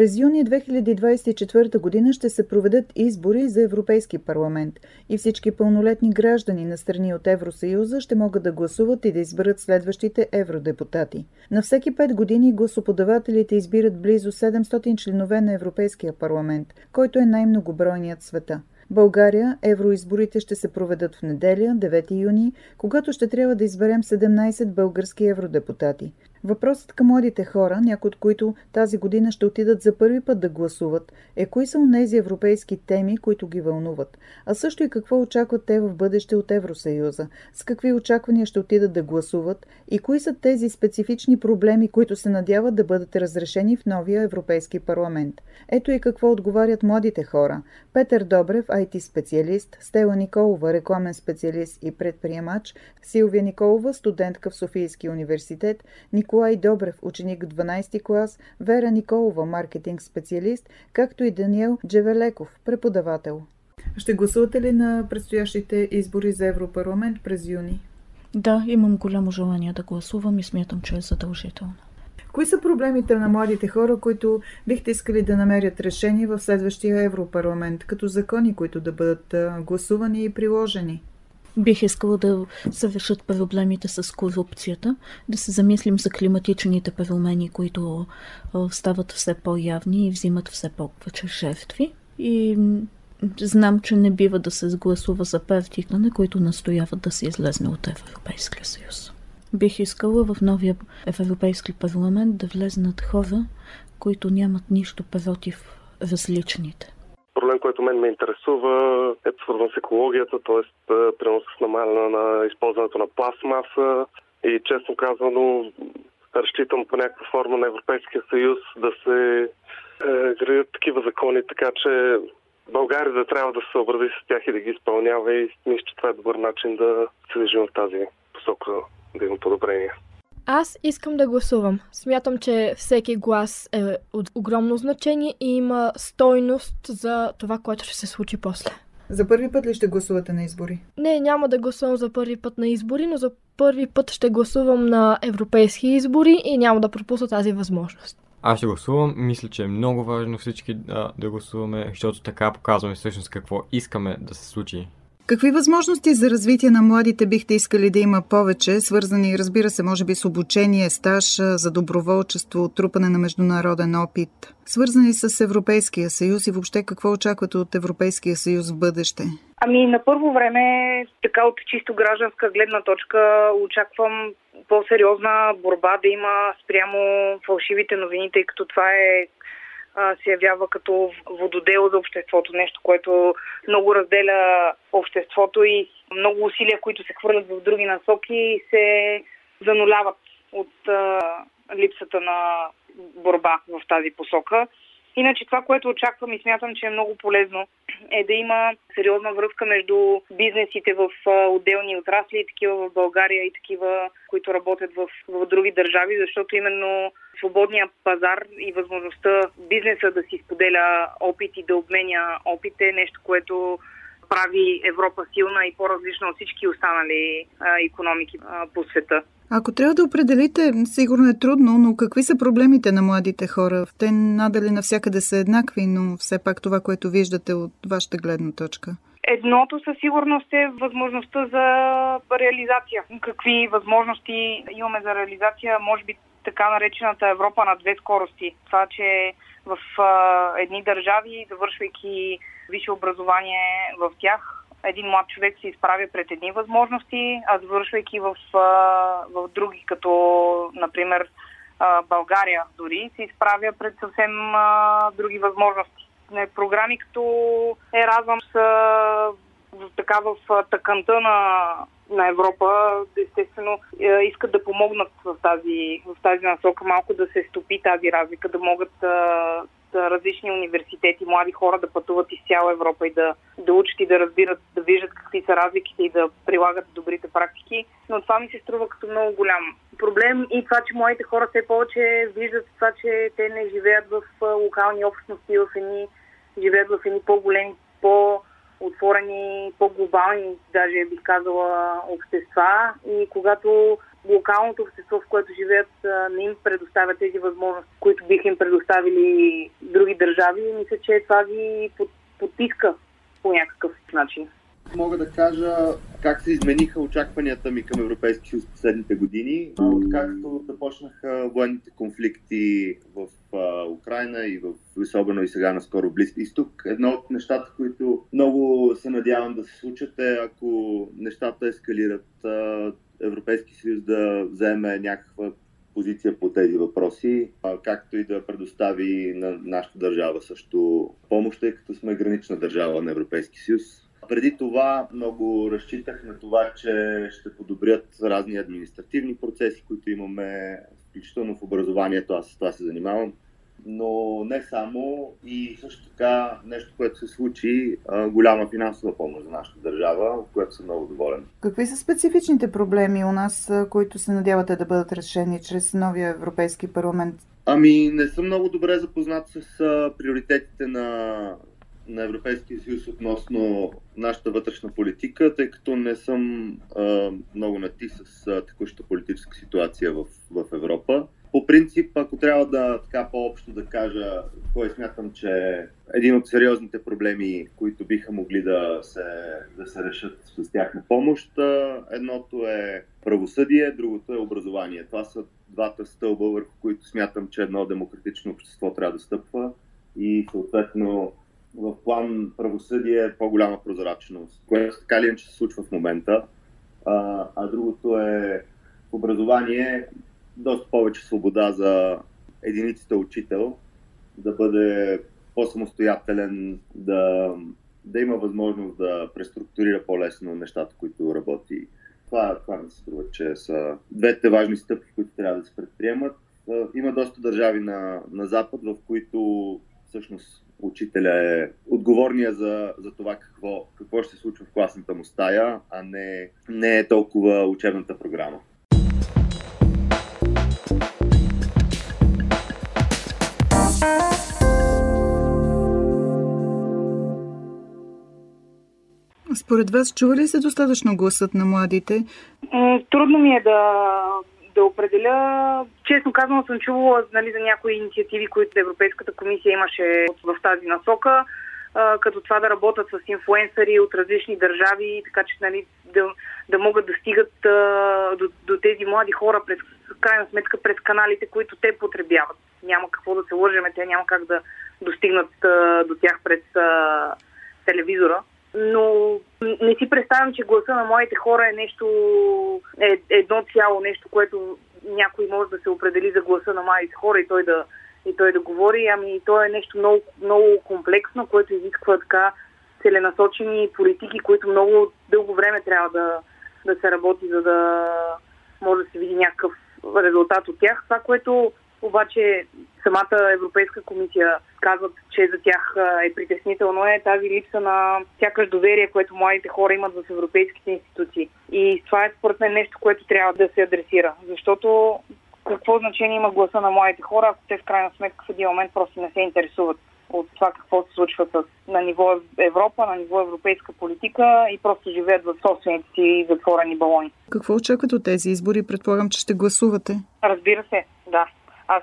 През юни 2024 година ще се проведат избори за Европейски парламент и всички пълнолетни граждани на страни от Евросъюза ще могат да гласуват и да изберат следващите евродепутати. На всеки 5 години гласоподавателите избират близо 700 членове на Европейския парламент, който е най-многобройният света. България евроизборите ще се проведат в неделя, 9 юни, когато ще трябва да изберем 17 български евродепутати. Въпросът към младите хора, някои от които тази година ще отидат за първи път да гласуват, е кои са онези европейски теми, които ги вълнуват, а също и какво очакват те в бъдеще от Евросъюза, с какви очаквания ще отидат да гласуват и кои са тези специфични проблеми, които се надяват да бъдат разрешени в новия Европейски парламент. Ето и какво отговарят младите хора. Петър Добрев, IT-специалист, Стела Николова, рекламен специалист и предприемач, Силвия Николова, студентка в Софийския университет, Николай Добрев, ученик в 12 клас, Вера Николова, маркетинг специалист, както и Даниел Джевелеков, преподавател. Ще гласувате ли на предстоящите избори за Европарламент през юни? Да, имам голямо желание да гласувам и смятам, че е задължително. Кои са проблемите на младите хора, които бихте искали да намерят решение в следващия Европарламент, като закони, които да бъдат гласувани и приложени? Бих искала да се решат проблемите с корупцията, да се замислим за климатичните промени, които стават все по-явни и взимат все повече жертви. И знам, че не бива да се сгласува за партиите, на които настояват да се излезне от Европейския съюз. Бих искала в новия Европейски парламент да влезнат хора, които нямат нищо против различните проблем, който мен ме интересува е свързан с екологията, т.е. принос с намаляне на използването на пластмаса и честно казано разчитам по някаква форма на Европейския съюз да се е, градят такива закони, така че България да трябва да се съобрази с тях и да ги изпълнява и мисля, че това е добър начин да се движим в тази посока, да има подобрение. Аз искам да гласувам. Смятам, че всеки глас е от огромно значение и има стойност за това, което ще се случи после. За първи път ли ще гласувате на избори? Не, няма да гласувам за първи път на избори, но за първи път ще гласувам на европейски избори и няма да пропусна тази възможност. Аз ще гласувам. Мисля, че е много важно всички да, да гласуваме, защото така показваме всъщност какво искаме да се случи Какви възможности за развитие на младите бихте искали да има повече, свързани, разбира се, може би с обучение, стаж, за доброволчество, трупане на международен опит, свързани с Европейския съюз и въобще какво очаквате от Европейския съюз в бъдеще? Ами на първо време, така от чисто гражданска гледна точка, очаквам по-сериозна борба да има спрямо фалшивите новини, тъй като това е се явява като вододел за обществото, нещо, което много разделя обществото и много усилия, които се хвърлят в други насоки, се зануляват от а, липсата на борба в тази посока. Иначе това, което очаквам и смятам, че е много полезно, е да има сериозна връзка между бизнесите в отделни отрасли, такива в България и такива, които работят в, в други държави, защото именно свободния пазар и възможността бизнеса да си споделя опит и да обменя опит е нещо, което прави Европа силна и по-различна от всички останали а, економики а, по света. Ако трябва да определите, сигурно е трудно, но какви са проблемите на младите хора? Те надали навсякъде са еднакви, но все пак това, което виждате от вашата гледна точка. Едното със сигурност е възможността за реализация. Какви възможности имаме за реализация? Може би така наречената Европа на две скорости. Това, че в едни държави, завършвайки висше образование в тях, един млад човек се изправя пред едни възможности, а завършвайки в, в други, като например България дори, се изправя пред съвсем други възможности. Програми като Еразъм са така в тъканта на, на Европа, естествено, искат да помогнат в тази, в тази насока малко да се стопи тази разлика, да могат различни университети, млади хора да пътуват из цяла Европа и да, да учат и да разбират, да виждат какви са разликите и да прилагат добрите практики. Но това ми се струва като много голям проблем и това, че моите хора все повече виждат това, че те не живеят в локални общности, в едни, живеят в едни по-големи, по-отворени, по-глобални, даже бих казала, общества. И когато локалното общество, в което живеят, не им предоставят тези възможности, които биха им предоставили други държави, мисля, че това ги потиска по някакъв начин. Мога да кажа как се измениха очакванията ми към Европейски съюз последните години, откакто започнаха военните конфликти в Украина и в, особено и сега на скоро Близки изток. Едно от нещата, които много се надявам да се случат е ако нещата ескалират, Европейски съюз да вземе някаква позиция по тези въпроси, както и да предостави на нашата държава също помощ, тъй като сме гранична държава на Европейски съюз. Преди това много разчитах на това, че ще подобрят разни административни процеси, които имаме, включително в образованието. Аз с това се занимавам но не само и също така нещо, което се случи, голяма финансова помощ за нашата държава, от което съм много доволен. Какви са специфичните проблеми у нас, които се надявате да бъдат решени чрез новия Европейски парламент? Ами, не съм много добре запознат с приоритетите на, на Европейския съюз относно нашата вътрешна политика, тъй като не съм а, много нати с а, текущата политическа ситуация в, в Европа. По принцип, трябва да така по-общо да кажа, кой смятам, че един от сериозните проблеми, които биха могли да се, да се решат с тяхна помощ, едното е правосъдие, другото е образование. Това са двата стълба, върху които смятам, че едно демократично общество трябва да стъпва и съответно в план правосъдие е по-голяма прозрачност, което така ли е, че се случва в момента. А, а другото е образование доста повече свобода за единиците учител, да бъде по-самостоятелен, да, да има възможност да преструктурира по-лесно нещата, които работи. Това, това ми се струва, че са двете важни стъпки, които трябва да се предприемат. Има доста държави на, на Запад, в които всъщност учителя е отговорния за, за това какво, какво ще се случва в класната му стая, а не, не е толкова учебната програма. Според вас, чува ли се достатъчно гласът на младите? Трудно ми е да, да определя. Честно казано съм чувала нали, за някои инициативи, които Европейската комисия имаше в тази насока, като това да работят с инфуенсъри от различни държави, така че нали, да, да могат да стигат до, до тези млади хора през крайна сметка през каналите, които те потребяват. Няма какво да се лъжеме, те няма как да достигнат до тях през телевизора но не си представям, че гласа на моите хора е нещо, е едно цяло, нещо, което някой може да се определи за гласа на моите хора и той да, и той да говори. Ами то е нещо много, много комплексно, което изисква така целенасочени политики, които много дълго време трябва да, да се работи, за да може да се види някакъв резултат от тях. Това, което обаче самата Европейска комисия казват, че за тях е притеснително е тази липса на сякаш доверие, което младите хора имат в европейските институции. И това е според мен нещо, което трябва да се адресира. Защото какво значение има гласа на младите хора, ако те в крайна сметка в един момент просто не се интересуват от това какво се случва с, на ниво Европа, на ниво европейска политика и просто живеят в собствените си затворени балони. Какво очакват от тези избори? Предполагам, че ще гласувате. Разбира се, да. Аз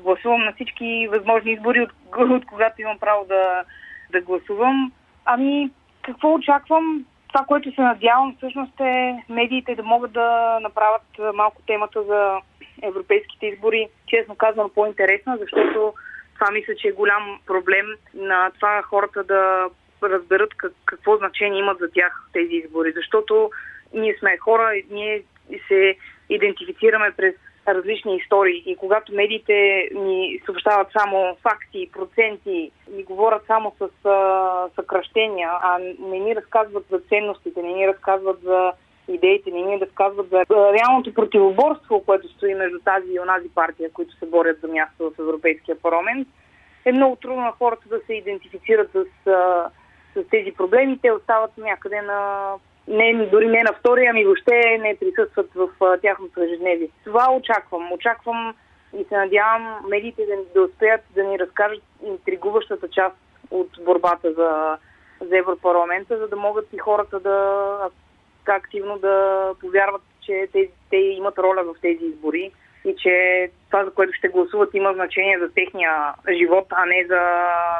гласувам на всички възможни избори, от, от когато имам право да, да гласувам. Ами, какво очаквам? Това, което се надявам всъщност е медиите да могат да направят малко темата за европейските избори, честно казвам, по-интересна, защото това мисля, че е голям проблем на това хората да разберат как, какво значение имат за тях тези избори. Защото ние сме хора, ние се идентифицираме през различни истории. И когато медиите ни съобщават само факти, проценти, ни говорят само с а, съкръщения, а не ни разказват за ценностите, не ни разказват за идеите, не ни разказват за реалното противоборство, което стои между тази и онази партия, които се борят за място в Европейския парламент, е много трудно на хората да се идентифицират с, с тези проблеми. Те остават някъде на не, дори не на втория, ами въобще не присъстват в тяхното ежедневие. Това очаквам. Очаквам и се надявам медиите да, да успеят да ни разкажат интригуващата част от борбата за, за Европарламента, за да могат и хората да активно да повярват, че те, те имат роля в тези избори и че това, за което ще гласуват, има значение за техния живот, а не за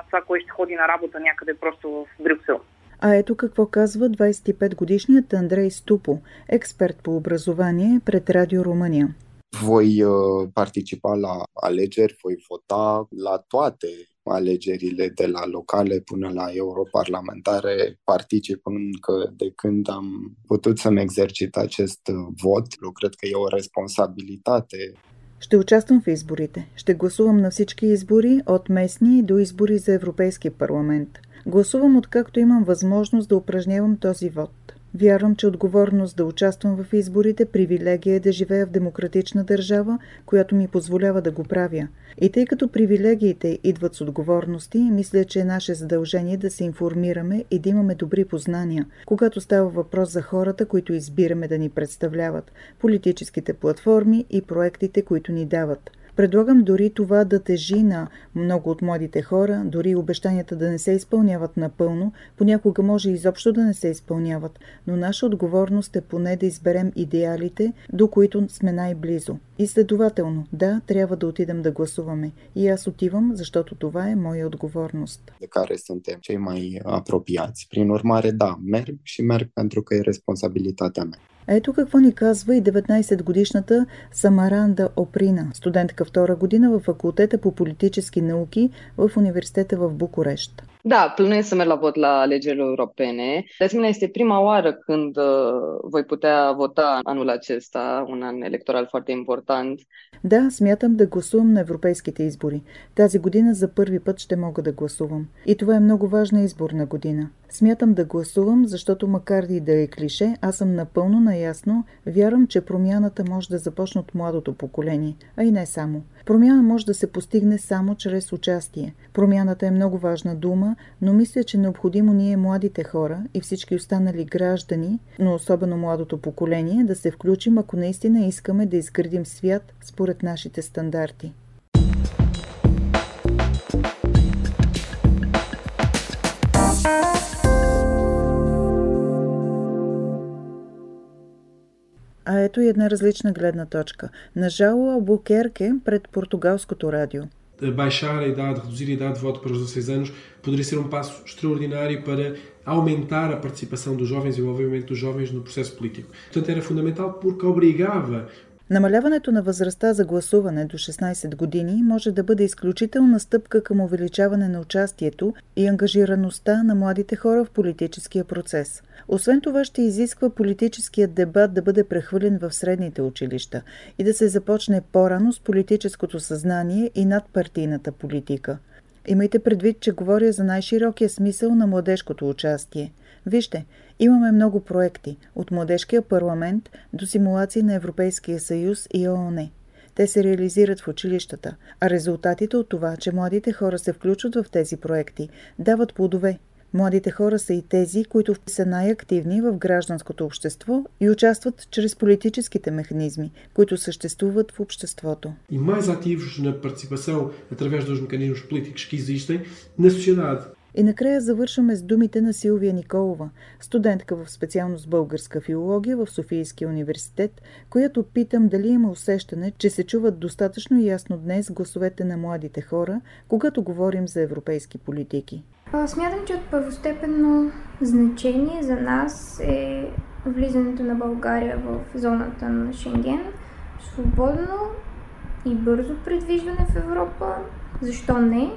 това, кое ще ходи на работа някъде просто в Брюксел. А ето какво казва 25-годишният Андрей Ступо, експерт по образование пред Радио Румъния. Voi uh, participa la alegeri, voi vota la toate alegerile de la locale până la europarlamentare particip încă de când am putut să-mi exercit acest vot. Eu cred că e o responsabilitate Ще участвам в изборите. Ще гласувам на всички избори, от местни до избори за Европейски парламент. Гласувам откакто имам възможност да упражнявам този вод. Вярвам, че отговорност да участвам в изборите, привилегия е да живея в демократична държава, която ми позволява да го правя. И тъй като привилегиите идват с отговорности, мисля, че е наше задължение да се информираме и да имаме добри познания, когато става въпрос за хората, които избираме да ни представляват, политическите платформи и проектите, които ни дават – Предлагам дори това да тежи на много от младите хора, дори обещанията да не се изпълняват напълно, понякога може изобщо да не се изпълняват, но наша отговорност е поне да изберем идеалите, до които сме най-близо. И следователно, да, трябва да отидем да гласуваме. И аз отивам, защото това е моя отговорност. De care suntem cei mai apropiați. Prin urmare, da, merg și merg pentru că e responsabilitatea mea. Ето какво ни казва и 19-годишната Самаранда Оприна, студентка втора година в факултета по политически науки в университета в Букурещ. Da, plănuiesc să merg la vot la alegerile europene. De asemenea, este prima oară când uh, voi putea vota anul acesta, un an electoral foarte important. Да, смятам да гласувам на европейските избори. Тази година за първи път ще мога да гласувам. И това е много важна изборна година. Смятам да гласувам, защото макар и да е клише, аз съм напълно наясно, вярвам, че промяната може да започне от младото поколение, а и не само. Промяна може да се постигне само чрез участие. Промяната е много важна дума, но мисля, че необходимо ние, младите хора и всички останали граждани, но особено младото поколение, да се включим, ако наистина искаме да изградим свят според нашите стандарти. А ето и една различна гледна точка. На Жало Албукерке пред португалското радио. Baixar a idade, reduzir a idade de voto para os 16 anos poderia ser um passo extraordinário para aumentar a participação dos jovens e o envolvimento dos jovens no processo político. Portanto, era fundamental porque obrigava Намаляването на възрастта за гласуване до 16 години може да бъде изключителна стъпка към увеличаване на участието и ангажираността на младите хора в политическия процес. Освен това ще изисква политическият дебат да бъде прехвърлен в средните училища и да се започне по-рано с политическото съзнание и надпартийната политика. Имайте предвид, че говоря за най-широкия смисъл на младежкото участие. Вижте, Имаме много проекти, от Младежкия парламент до симулации на Европейския съюз и ООН. Те се реализират в училищата, а резултатите от това, че младите хора се включват в тези проекти, дават плодове. Младите хора са и тези, които са най-активни в гражданското общество и участват чрез политическите механизми, които съществуват в обществото. И mais ativos na participação através dos mecanismos políticos que existem na sociedade. И накрая завършваме с думите на Силвия Николова, студентка в специалност българска филология в Софийския университет, която питам дали има усещане, че се чуват достатъчно ясно днес гласовете на младите хора, когато говорим за европейски политики. Смятам, че от първостепенно значение за нас е влизането на България в зоната на Шенген. Свободно и бързо предвижване в Европа. Защо не?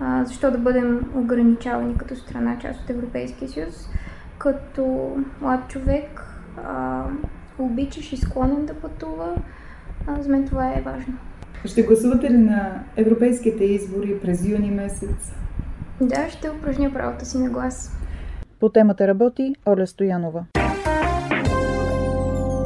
А, защо да бъдем ограничавани като страна, част от Европейския съюз, като млад човек, а, обичаш и склонен да пътува, а, за мен това е важно. Ще гласувате ли на европейските избори през юни месец? Да, ще упражня правото си на глас. По темата работи Оля Стоянова.